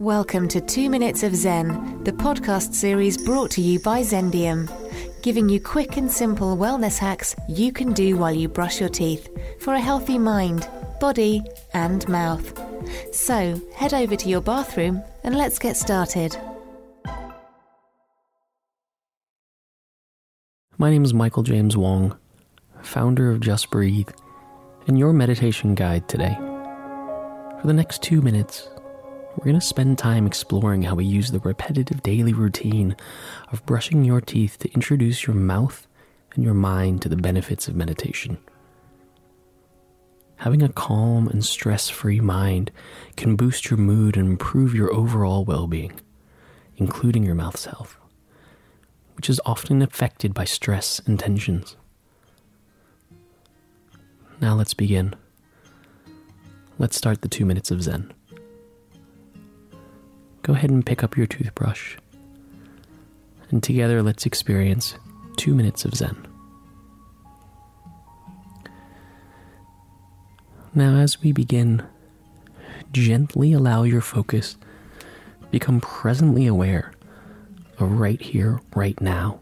Welcome to Two Minutes of Zen, the podcast series brought to you by Zendium, giving you quick and simple wellness hacks you can do while you brush your teeth for a healthy mind, body, and mouth. So head over to your bathroom and let's get started. My name is Michael James Wong, founder of Just Breathe, and your meditation guide today. For the next two minutes, we're going to spend time exploring how we use the repetitive daily routine of brushing your teeth to introduce your mouth and your mind to the benefits of meditation. Having a calm and stress free mind can boost your mood and improve your overall well being, including your mouth's health, which is often affected by stress and tensions. Now let's begin. Let's start the two minutes of Zen go ahead and pick up your toothbrush. And together, let's experience two minutes of Zen. Now, as we begin, gently allow your focus become presently aware of right here, right now,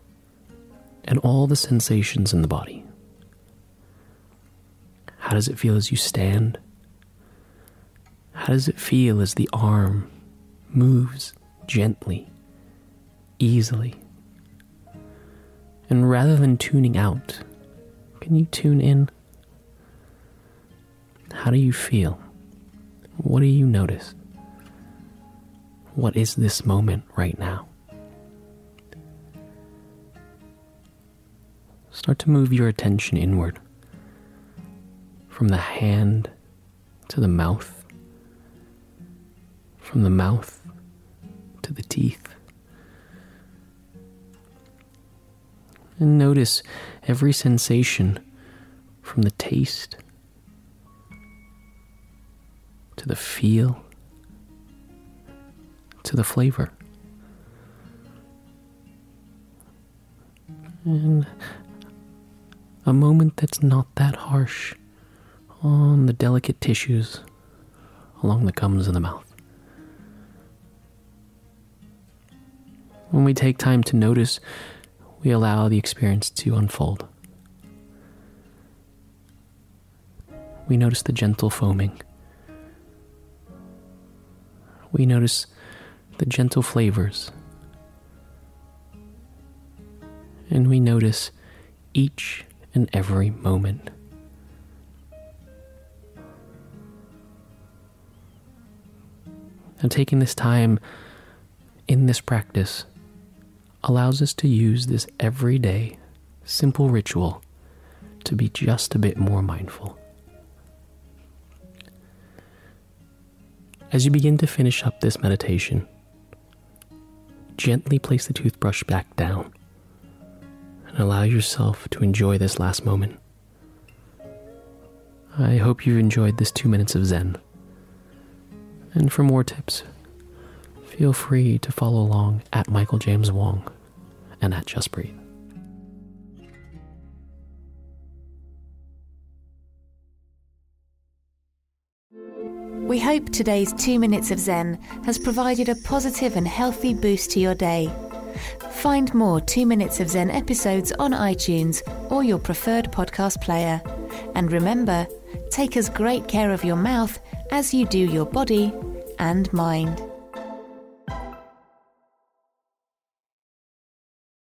and all the sensations in the body. How does it feel as you stand? How does it feel as the arm moves gently, easily. And rather than tuning out, can you tune in? How do you feel? What do you notice? What is this moment right now? Start to move your attention inward from the hand to the mouth from the mouth to the teeth. And notice every sensation from the taste to the feel to the flavor. And a moment that's not that harsh on the delicate tissues along the gums of the mouth. When we take time to notice, we allow the experience to unfold. We notice the gentle foaming. We notice the gentle flavors. And we notice each and every moment. And taking this time in this practice, allows us to use this everyday, simple ritual to be just a bit more mindful. As you begin to finish up this meditation, gently place the toothbrush back down and allow yourself to enjoy this last moment. I hope you've enjoyed this two minutes of Zen. And for more tips, feel free to follow along at Michael James Wong and at Just Breathe. We hope today's two minutes of Zen has provided a positive and healthy boost to your day. Find more two minutes of Zen episodes on iTunes or your preferred podcast player. And remember, take as great care of your mouth as you do your body and mind.